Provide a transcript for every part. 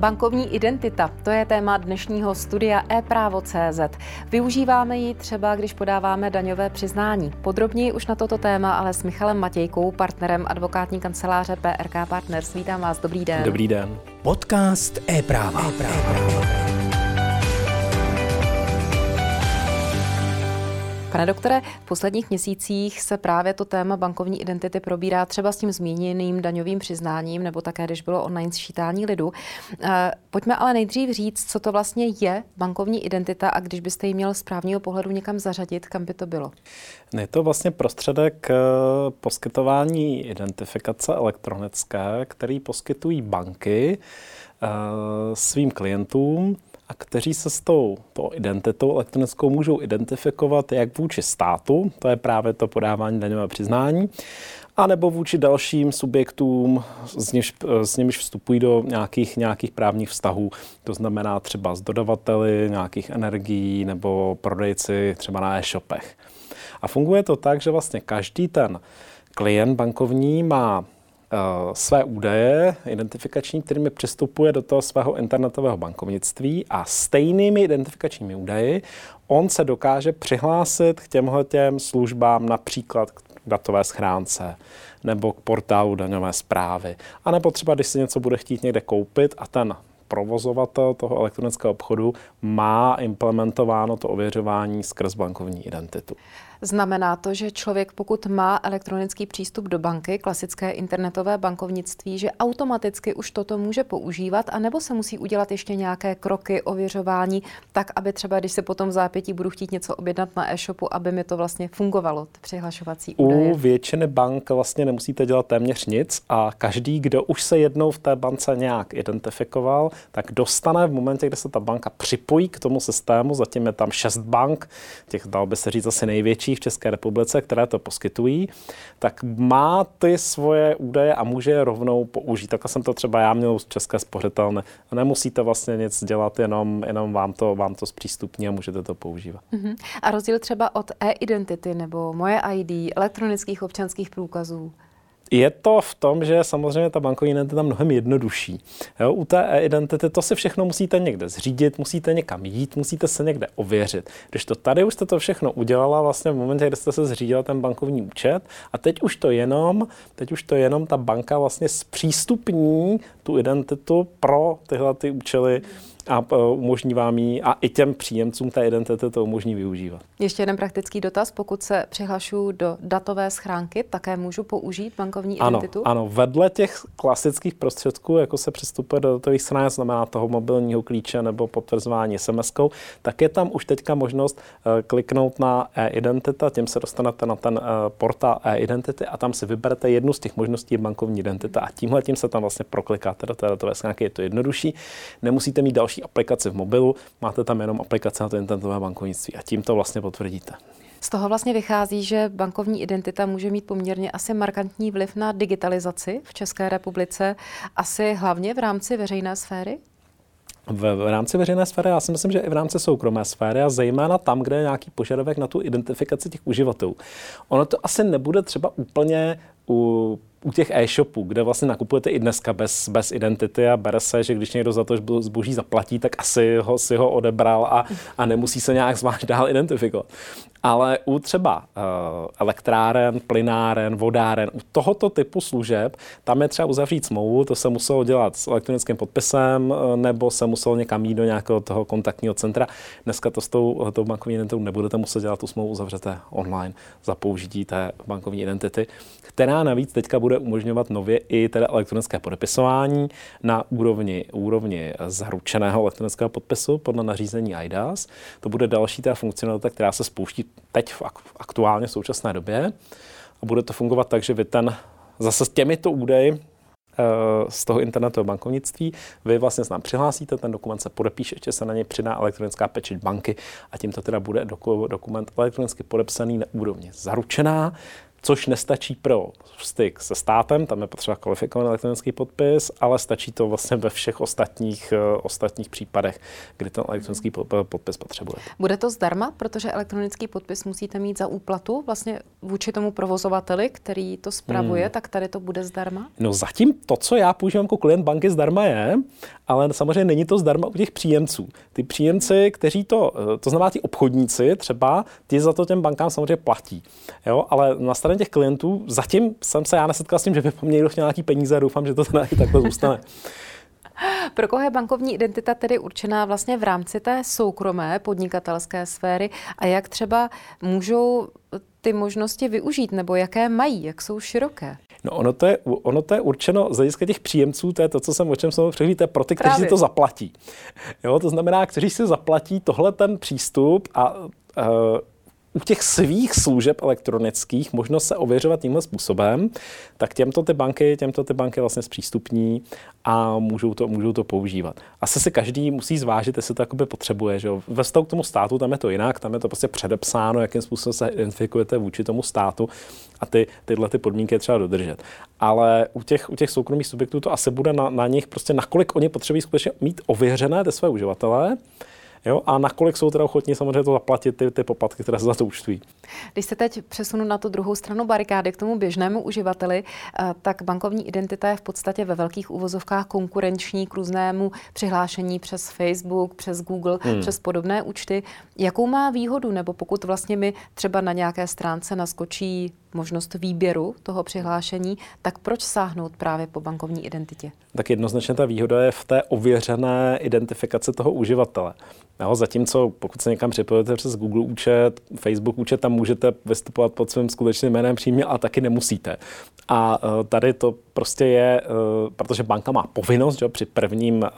Bankovní identita, to je téma dnešního studia e-právo.cz. Využíváme ji třeba, když podáváme daňové přiznání. Podrobněji už na toto téma, ale s Michalem Matějkou, partnerem advokátní kanceláře PRK Partners. Vítám vás, dobrý den. Dobrý den. Podcast e-práva. e-práva. Pane doktore, v posledních měsících se právě to téma bankovní identity probírá třeba s tím zmíněným daňovým přiznáním nebo také, když bylo online sčítání lidu. Eh, pojďme ale nejdřív říct, co to vlastně je bankovní identita a když byste ji měl z právního pohledu někam zařadit, kam by to bylo? Je to vlastně prostředek eh, poskytování identifikace elektronické, který poskytují banky eh, svým klientům a kteří se s tou to identitou elektronickou můžou identifikovat jak vůči státu, to je právě to podávání daňového přiznání, anebo vůči dalším subjektům, s nimiž, s nimiž vstupují do nějakých, nějakých právních vztahů. To znamená třeba s dodavateli nějakých energií nebo prodejci třeba na e-shopech. A funguje to tak, že vlastně každý ten klient bankovní má své údaje identifikační, kterými přistupuje do toho svého internetového bankovnictví a stejnými identifikačními údaji on se dokáže přihlásit k těmhle těm službám například k datové schránce nebo k portálu daňové zprávy. A nebo třeba, když si něco bude chtít někde koupit a ten provozovatel toho elektronického obchodu má implementováno to ověřování skrz bankovní identitu. Znamená to, že člověk, pokud má elektronický přístup do banky, klasické internetové bankovnictví, že automaticky už toto může používat, anebo se musí udělat ještě nějaké kroky ověřování, tak aby třeba, když se potom v zápětí budu chtít něco objednat na e-shopu, aby mi to vlastně fungovalo, ty přihlašovací údaje. U většiny bank vlastně nemusíte dělat téměř nic a každý, kdo už se jednou v té bance nějak identifikoval, tak dostane v momentě, kdy se ta banka připojí k tomu systému, zatím je tam šest bank, těch dal by se říct asi největší, největší v České republice, které to poskytují, tak má ty svoje údaje a může je rovnou použít. Tak jsem to třeba já měl z České spořitelny. Nemusíte vlastně nic dělat, jenom, jenom vám, to, vám to zpřístupní a můžete to používat. Uh-huh. A rozdíl třeba od e-identity nebo moje ID, elektronických občanských průkazů? Je to v tom, že samozřejmě ta bankovní identita mnohem jednodušší. Jo, u té e-identity to si všechno musíte někde zřídit, musíte někam jít, musíte se někde ověřit. Když to tady už jste to všechno udělala vlastně v momentě, kdy jste se zřídila ten bankovní účet a teď už to jenom, teď už to jenom ta banka vlastně zpřístupní tu identitu pro tyhle ty účely a e, umožní vám ji a i těm příjemcům té identity to umožní využívat. Ještě jeden praktický dotaz. Pokud se přihlašu do datové schránky, také můžu použít bankovní ano, identitu? Ano, vedle těch klasických prostředků, jako se přistupuje do datových schránek, znamená toho mobilního klíče nebo potvrzování SMS-kou, tak je tam už teďka možnost uh, kliknout na e-identita, tím se dostanete na ten uh, portál e-identity a tam si vyberete jednu z těch možností bankovní identita a tímhle tím se tam vlastně proklikáte do té datové schránky. Je to jednodušší. Nemusíte mít další aplikaci v mobilu, máte tam jenom aplikace na to internetové bankovnictví a tím to vlastně potvrdíte. Z toho vlastně vychází, že bankovní identita může mít poměrně asi markantní vliv na digitalizaci v České republice, asi hlavně v rámci veřejné sféry? V, v rámci veřejné sféry, já si myslím, že i v rámci soukromé sféry a zejména tam, kde je nějaký požadavek na tu identifikaci těch uživatelů. Ono to asi nebude třeba úplně u u těch e-shopů, kde vlastně nakupujete i dneska bez, bez identity a bere se, že když někdo za to zboží zaplatí, tak asi ho, si ho odebral a, a nemusí se nějak zvlášť dál identifikovat. Ale u třeba uh, elektráren, plynáren, vodáren, u tohoto typu služeb, tam je třeba uzavřít smlouvu, to se muselo dělat s elektronickým podpisem, uh, nebo se muselo někam jít do nějakého toho kontaktního centra. Dneska to s tou, tou bankovní identitou nebudete muset dělat, tu smlouvu uzavřete online za použití té bankovní identity, která navíc teďka bude umožňovat nově i teda elektronické podepisování na úrovni, úrovni zaručeného elektronického podpisu podle nařízení IDAS. To bude další ta funkcionalita, která se spouští teď v aktuálně v současné době a bude to fungovat tak, že vy ten zase s těmito údaji eh, z toho internetového bankovnictví. Vy vlastně se nám přihlásíte, ten dokument se podepíše, ještě se na něj přidá elektronická pečeť banky a tím to teda bude dokument elektronicky podepsaný na úrovni zaručená, což nestačí pro styk se státem, tam je potřeba kvalifikovaný elektronický podpis, ale stačí to vlastně ve všech ostatních, uh, ostatních případech, kdy ten elektronický podpis potřebuje. Bude to zdarma, protože elektronický podpis musíte mít za úplatu vlastně vůči tomu provozovateli, který to spravuje, hmm. tak tady to bude zdarma? No zatím to, co já používám jako klient banky zdarma je, ale samozřejmě není to zdarma u těch příjemců. Ty příjemci, kteří to, eh, to znamená ty obchodníci třeba, ty za to těm bankám samozřejmě platí. Jo, ale na straně těch klientů zatím jsem se já nesetkal s tím, že by po mně někdo chtěl nějaký peníze a doufám, že to teda i takhle zůstane. Pro koho je bankovní identita tedy určená vlastně v rámci té soukromé podnikatelské sféry a jak třeba můžou ty možnosti využít nebo jaké mají, jak jsou široké? No ono to je, ono to je určeno z hlediska těch příjemců, to je to, co jsem o čem jsem přehlí, to je pro ty, kteří Právě. si to zaplatí. Jo, to znamená, kteří si zaplatí tohle ten přístup a uh, u těch svých služeb elektronických možnost se ověřovat tímhle způsobem, tak těmto ty banky, těmto ty banky vlastně zpřístupní a můžou to, můžou to používat. Asi si každý musí zvážit, jestli to jakoby potřebuje. Že jo? Ve vztahu k tomu státu tam je to jinak, tam je to prostě předepsáno, jakým způsobem se identifikujete vůči tomu státu a ty, tyhle ty podmínky je třeba dodržet. Ale u těch, u těch soukromých subjektů to asi bude na, na nich, prostě nakolik oni potřebují skutečně mít ověřené ty své uživatele, Jo? A nakolik jsou teda ochotní samozřejmě to zaplatit ty, ty poplatky, které se za to účtují. Když se teď přesunu na tu druhou stranu barikády k tomu běžnému uživateli, eh, tak bankovní identita je v podstatě ve velkých uvozovkách konkurenční k různému přihlášení přes Facebook, přes Google, hmm. přes podobné účty. Jakou má výhodu, nebo pokud vlastně mi třeba na nějaké stránce naskočí možnost výběru toho přihlášení, tak proč sáhnout právě po bankovní identitě? Tak jednoznačně ta výhoda je v té ověřené identifikaci toho uživatele. Jo, zatímco pokud se někam připojete přes Google účet, Facebook účet, tam můžete vystupovat pod svým skutečným jménem přímě, ale taky nemusíte. A uh, tady to prostě je, uh, protože banka má povinnost, že při prvním, uh,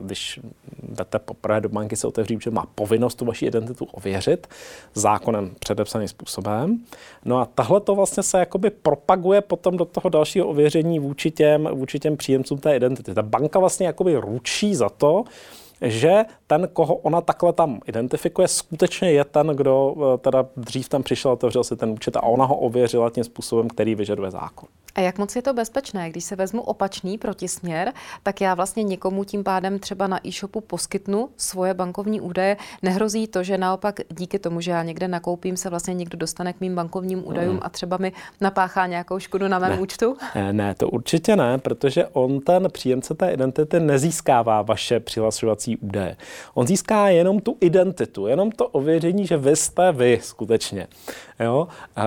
když jdete poprvé do banky se otevří účet, má povinnost tu vaši identitu ověřit zákonem předepsaným způsobem. No a tahle to vlastně se jakoby propaguje potom do toho dalšího ověření vůči těm, vůči těm příjemcům té identity. Ta banka vlastně jakoby ručí za to, že ten, koho ona takhle tam identifikuje, skutečně je ten, kdo eh, teda dřív tam přišel, otevřel si ten účet a ona ho ověřila tím způsobem, který vyžaduje zákon. A jak moc je to bezpečné? Když se vezmu opačný protisměr, tak já vlastně někomu tím pádem třeba na e-shopu poskytnu svoje bankovní údaje. Nehrozí to, že naopak díky tomu, že já někde nakoupím, se vlastně někdo dostane k mým bankovním údajům mm. a třeba mi napáchá nějakou škodu na mém ne. účtu? Ne, ne, to určitě ne, protože on ten příjemce té identity nezískává vaše přihlašovací údaje. On získá jenom tu identitu, jenom to ověření, že vy jste vy skutečně. Jo? Eh,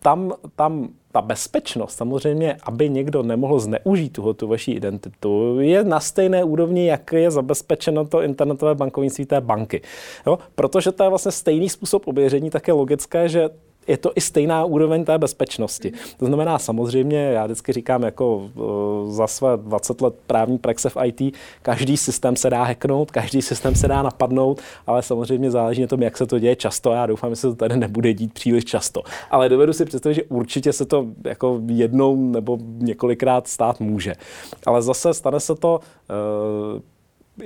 tam, tam ta bezpečnost, samozřejmě, aby někdo nemohl zneužít tuhle tu vaší identitu, je na stejné úrovni, jak je zabezpečeno to internetové bankovnictví té banky. Jo? Protože to je vlastně stejný způsob ověření, tak je logické, že je to i stejná úroveň té bezpečnosti. To znamená samozřejmě, já vždycky říkám jako eh, za své 20 let právní praxe v IT, každý systém se dá hacknout, každý systém se dá napadnout, ale samozřejmě záleží na tom, jak se to děje často. Já doufám, že se to tady nebude dít příliš často. Ale dovedu si představit, že určitě se to jako jednou nebo několikrát stát může. Ale zase stane se to uh,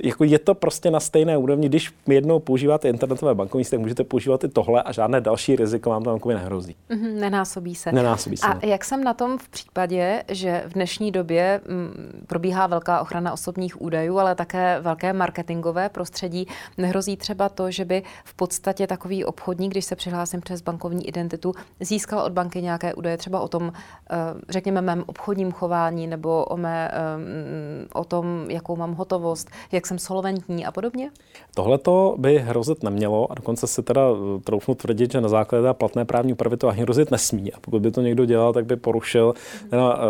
jako je to prostě na stejné úrovni. Když jednou používáte internetové bankovnictví, tak můžete používat i tohle a žádné další riziko vám tam jako nehrozí. Mm-hmm, nenásobí se. Nenásobí se. A jak jsem na tom v případě, že v dnešní době m, mm, probíhá velká ochrana osobních údajů, ale také velké marketingové prostředí, nehrozí třeba to, že by v podstatě takový obchodník, když se přihlásím přes bankovní identitu, získal od banky nějaké údaje třeba o tom, eh, řekněme, mém obchodním chování nebo o, mé, eh, o tom, jakou mám hotovost, jak jsem solventní a podobně? Tohle to by hrozit nemělo a dokonce si teda eh, troufnu tvrdit, že na základě platné právní úpravy to ani hrozit nesmí. A pokud by to někdo dělal, tak by porušil teda, uh,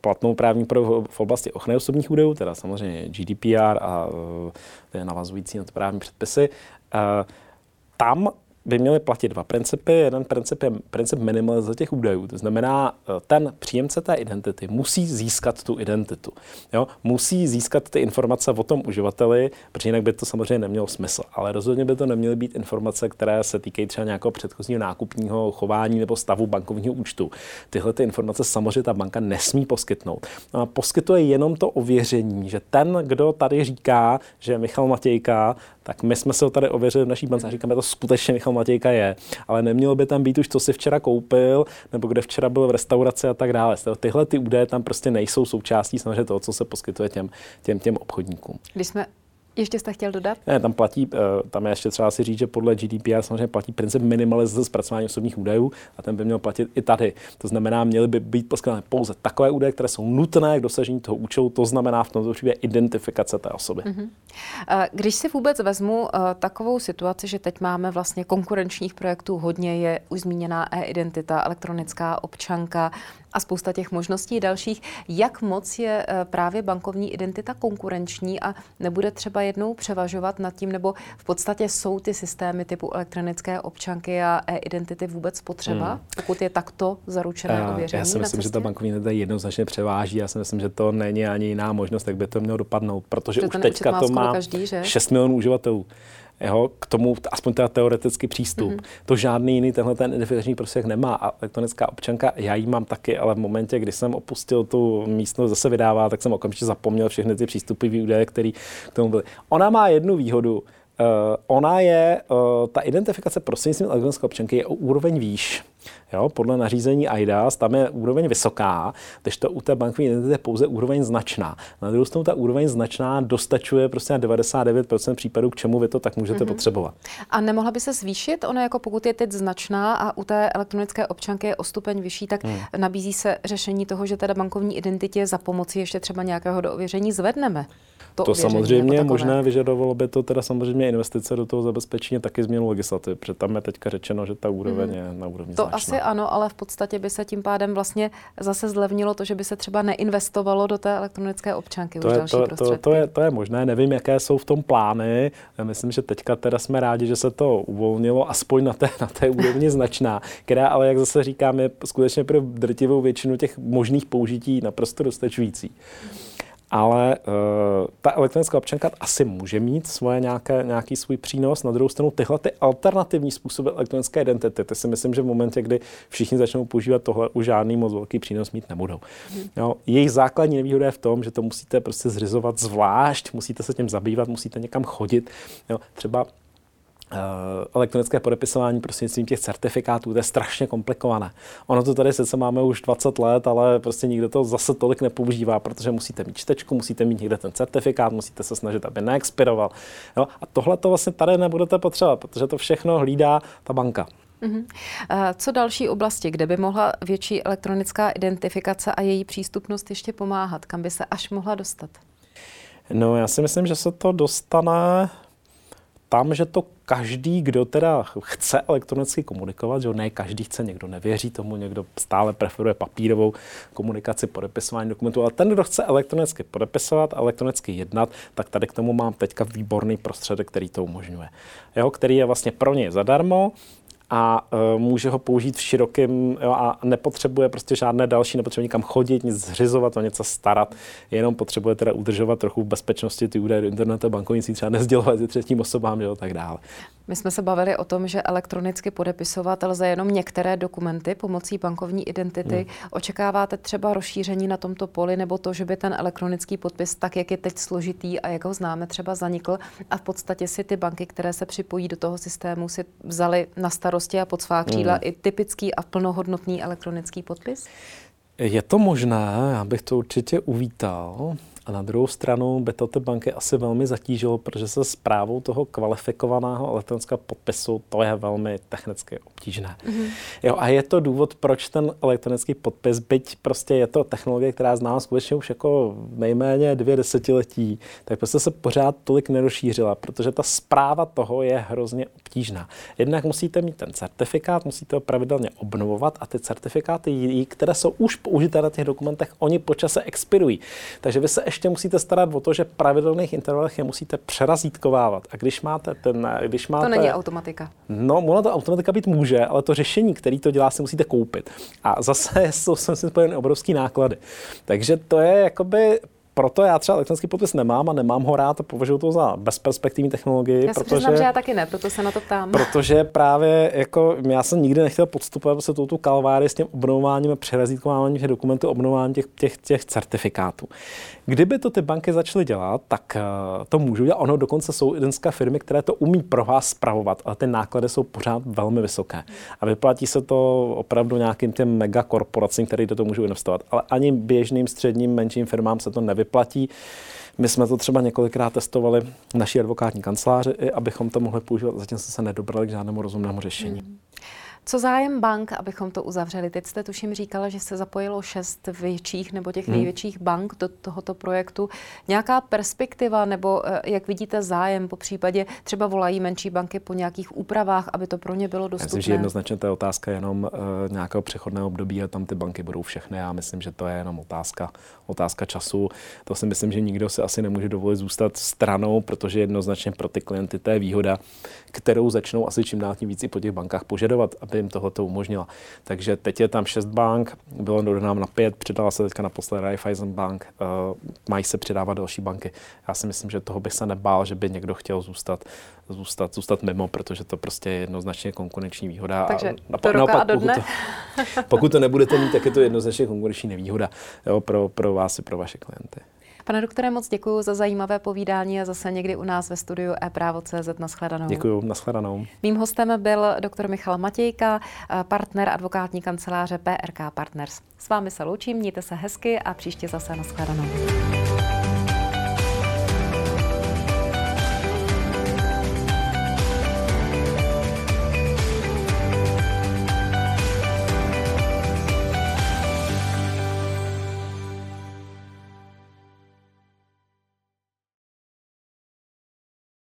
platnou právní úpravu v oblasti ochrany osobních údajů, teda samozřejmě GDPR a uh, navazující na to právní předpisy. Uh, tam by měly platit dva principy. Jeden princip je princip minimalizace těch údajů. To znamená, eh, ten příjemce té identity musí získat tu identitu. Jo? Musí získat ty informace o tom uživateli, protože jinak by to samozřejmě nemělo smysl. Ale rozhodně by to neměly být informace, které se týkají třeba nějakého předchozího nákupního chování nebo stavu bankovního účtu. Tyhle ty informace samozřejmě ta banka nesmí poskytnout. No a poskytuje jenom to ověření, že ten, kdo tady říká, že Michal Matějka Tak my jsme se ho tady ověřili v naší bance a říkáme, to skutečně Michal Matějka je, ale nemělo by tam být už, co si včera koupil, nebo kde včera byl v restauraci a tak dále. Tyhle ty údaje tam prostě nejsou součástí samozřejmě toho, co se poskytuje těm, těm, těm obchodníkům. Když jsme ještě jste chtěl dodat? Ne, tam platí, eh, tam je ještě třeba si říct, že podle GDPR samozřejmě platí princip minimalizace zpracování osobních údajů a ten by měl platit i tady. To znamená, měly by být poskytnuté pouze takové údaje, které jsou nutné k dosažení toho účelu, to znamená v tomto případě identifikace té osoby. Mm-hmm. Když si vůbec vezmu eh, takovou situaci, že teď máme vlastně konkurenčních projektů hodně, je už zmíněná e-identita, elektronická občanka, a spousta těch možností dalších. Jak moc je eh, právě bankovní identita konkurenční a nebude třeba jednou převažovat nad tím, nebo v podstatě jsou ty systémy typu elektronické občanky a e-identity vůbec potřeba, hmm. pokud je takto zaručené ověření? Já si myslím, že ta bankovní identita jednoznačně převáží. Já si myslím, že to není ani jiná možnost, jak by to mělo dopadnout, protože že už teďka to má každý, že? 6 milionů uživatelů jeho, k tomu aspoň teda teoretický přístup. Mm-hmm. To žádný jiný tenhle ten identifikační prostředek nemá. A elektronická občanka, já ji mám taky, ale v momentě, kdy jsem opustil tu místnost, zase vydává, tak jsem okamžitě zapomněl všechny ty přístupy údaje, které k tomu byly. Ona má jednu výhodu, Uh, ona je, uh, ta identifikace prostřednictvím elektronické občanky je o úroveň výš. Jo, podle nařízení IDAS tam je úroveň vysoká, když to u té bankové identity je pouze úroveň značná. Na druhou stranu ta úroveň značná dostačuje prostě na 99% případů, k čemu vy to tak můžete mm-hmm. potřebovat. A nemohla by se zvýšit? Ono jako pokud je teď značná a u té elektronické občanky je o stupeň vyšší, tak mm. nabízí se řešení toho, že teda bankovní identitě za pomoci ještě třeba nějakého doověření zvedneme to, to samozřejmě jako možné, vyžadovalo by to teda samozřejmě investice do toho zabezpečení taky změnu legislativy, protože tam je teďka řečeno, že ta úroveň mm. je na úrovni To. Asi ano, ale v podstatě by se tím pádem vlastně zase zlevnilo to, že by se třeba neinvestovalo do té elektronické občanky to už je, další to, prostředky. To, to, je, to je možné, nevím, jaké jsou v tom plány. Já myslím, že teďka teda jsme rádi, že se to uvolnilo, aspoň na té, na té úrovni značná, která ale, jak zase říkám, je skutečně pro drtivou většinu těch možných použití naprosto dostačující. Mm ale uh, ta elektronická občanka asi může mít svoje nějaké, nějaký svůj přínos. Na druhou stranu tyhle ty alternativní způsoby elektronické identity, ty si myslím, že v momentě, kdy všichni začnou používat tohle, už žádný moc velký přínos mít nebudou. Jo, jejich základní nevýhoda je v tom, že to musíte prostě zřizovat zvlášť, musíte se tím zabývat, musíte někam chodit. Jo, třeba elektronické podepisování prostřednictvím těch certifikátů, to je strašně komplikované. Ono to tady sice máme už 20 let, ale prostě nikdo to zase tolik nepoužívá, protože musíte mít čtečku, musíte mít někde ten certifikát, musíte se snažit, aby neexpiroval. Jo? A tohle to vlastně tady nebudete potřebovat, protože to všechno hlídá ta banka. Uh-huh. Co další oblasti, kde by mohla větší elektronická identifikace a její přístupnost ještě pomáhat? Kam by se až mohla dostat? No, já si myslím, že se to dostane tam, že to každý, kdo teda chce elektronicky komunikovat, že ne každý chce, někdo nevěří tomu, někdo stále preferuje papírovou komunikaci, podepisování dokumentů, ale ten, kdo chce elektronicky podepisovat, elektronicky jednat, tak tady k tomu mám teďka výborný prostředek, který to umožňuje. Jo, který je vlastně pro ně zadarmo, a uh, může ho použít v širokém jo, a nepotřebuje prostě žádné další, nepotřebuje nikam chodit, nic zřizovat, o něco starat, jenom potřebuje teda udržovat trochu v bezpečnosti ty údaje do internetu, bankovnictví, třeba nezdělovat se třetím osobám, jo, tak dále. My jsme se bavili o tom, že elektronicky podepisovat lze jenom některé dokumenty pomocí bankovní identity. Hmm. Očekáváte třeba rozšíření na tomto poli nebo to, že by ten elektronický podpis, tak jak je teď složitý a jak ho známe, třeba zanikl a v podstatě si ty banky, které se připojí do toho systému, si vzali na starosti a pod svá křídla hmm. i typický a plnohodnotný elektronický podpis? Je to možné, já bych to určitě uvítal. A na druhou stranu by to ty banky asi velmi zatížilo, protože se zprávou toho kvalifikovaného elektronického podpisu to je velmi technicky obtížné. Mm-hmm. Jo, a je to důvod, proč ten elektronický podpis, byť prostě je to technologie, která zná skutečně už jako nejméně dvě desetiletí, tak prostě se pořád tolik nerozšířila, protože ta zpráva toho je hrozně obtížná. Jednak musíte mít ten certifikát, musíte ho pravidelně obnovovat a ty certifikáty, které jsou už použité na těch dokumentech, oni po čase expirují. Takže vy se ještě musíte starat o to, že v pravidelných intervalech je musíte přerazítkovávat. A když máte ten... Když máte, to není automatika. No, ono to automatika být může, ale to řešení, který to dělá, si musíte koupit. A zase jsou jsem si spojené obrovský náklady. Takže to je jakoby proto já třeba elektronický podpis nemám a nemám ho rád a považuji to za bezperspektivní technologii. Já si protože, přiznám, že já taky ne, proto se na to ptám. Protože právě jako já jsem nikdy nechtěl podstupovat se touto kalváry s tím obnovováním a přerazítkováním těch dokumentů, obnovováním těch, těch, těch certifikátů. Kdyby to ty banky začaly dělat, tak uh, to můžou dělat. Ono dokonce jsou dneska firmy, které to umí pro vás spravovat, ale ty náklady jsou pořád velmi vysoké. A vyplatí se to opravdu nějakým těm megakorporacím, které do toho můžou investovat. Ale ani běžným středním menším firmám se to nevyplatí. My jsme to třeba několikrát testovali v naší advokátní kanceláři, abychom to mohli používat. Zatím jsme se nedobrali k žádnému rozumnému řešení. Hmm. Co zájem bank, abychom to uzavřeli? Teď jste tuším říkala, že se zapojilo šest větších nebo těch hmm. největších bank do tohoto projektu. Nějaká perspektiva nebo eh, jak vidíte zájem po případě třeba volají menší banky po nějakých úpravách, aby to pro ně bylo dostupné? Myslím, že jednoznačně to je otázka jenom uh, nějakého přechodného období a tam ty banky budou všechny. Já myslím, že to je jenom otázka, otázka času. To si myslím, že nikdo si asi nemůže dovolit zůstat stranou, protože jednoznačně pro ty klienty to je výhoda, kterou začnou asi čím dál tím víc i po těch bankách požadovat, aby jim tohle umožnila. Takže teď je tam šest bank, bylo dodám na pět, přidala se teďka naposled Raiffeisen Bank, uh, mají se přidávat další banky. Já si myslím, že toho bych se nebál, že by někdo chtěl zůstat, zůstat, zůstat mimo, protože to prostě je jednoznačně konkurenční výhoda. Takže a, do roka a do dne. Pokud to, pokud to nebudete mít, tak je to jednoznačně konkurenční nevýhoda jo, pro, pro vás i pro vaše klienty. Pane doktore, moc děkuji za zajímavé povídání a zase někdy u nás ve studiu e-právo.cz. Naschledanou. Děkuji, naschledanou. Mým hostem byl doktor Michal Matějka, partner advokátní kanceláře PRK Partners. S vámi se loučím, mějte se hezky a příště zase naschledanou.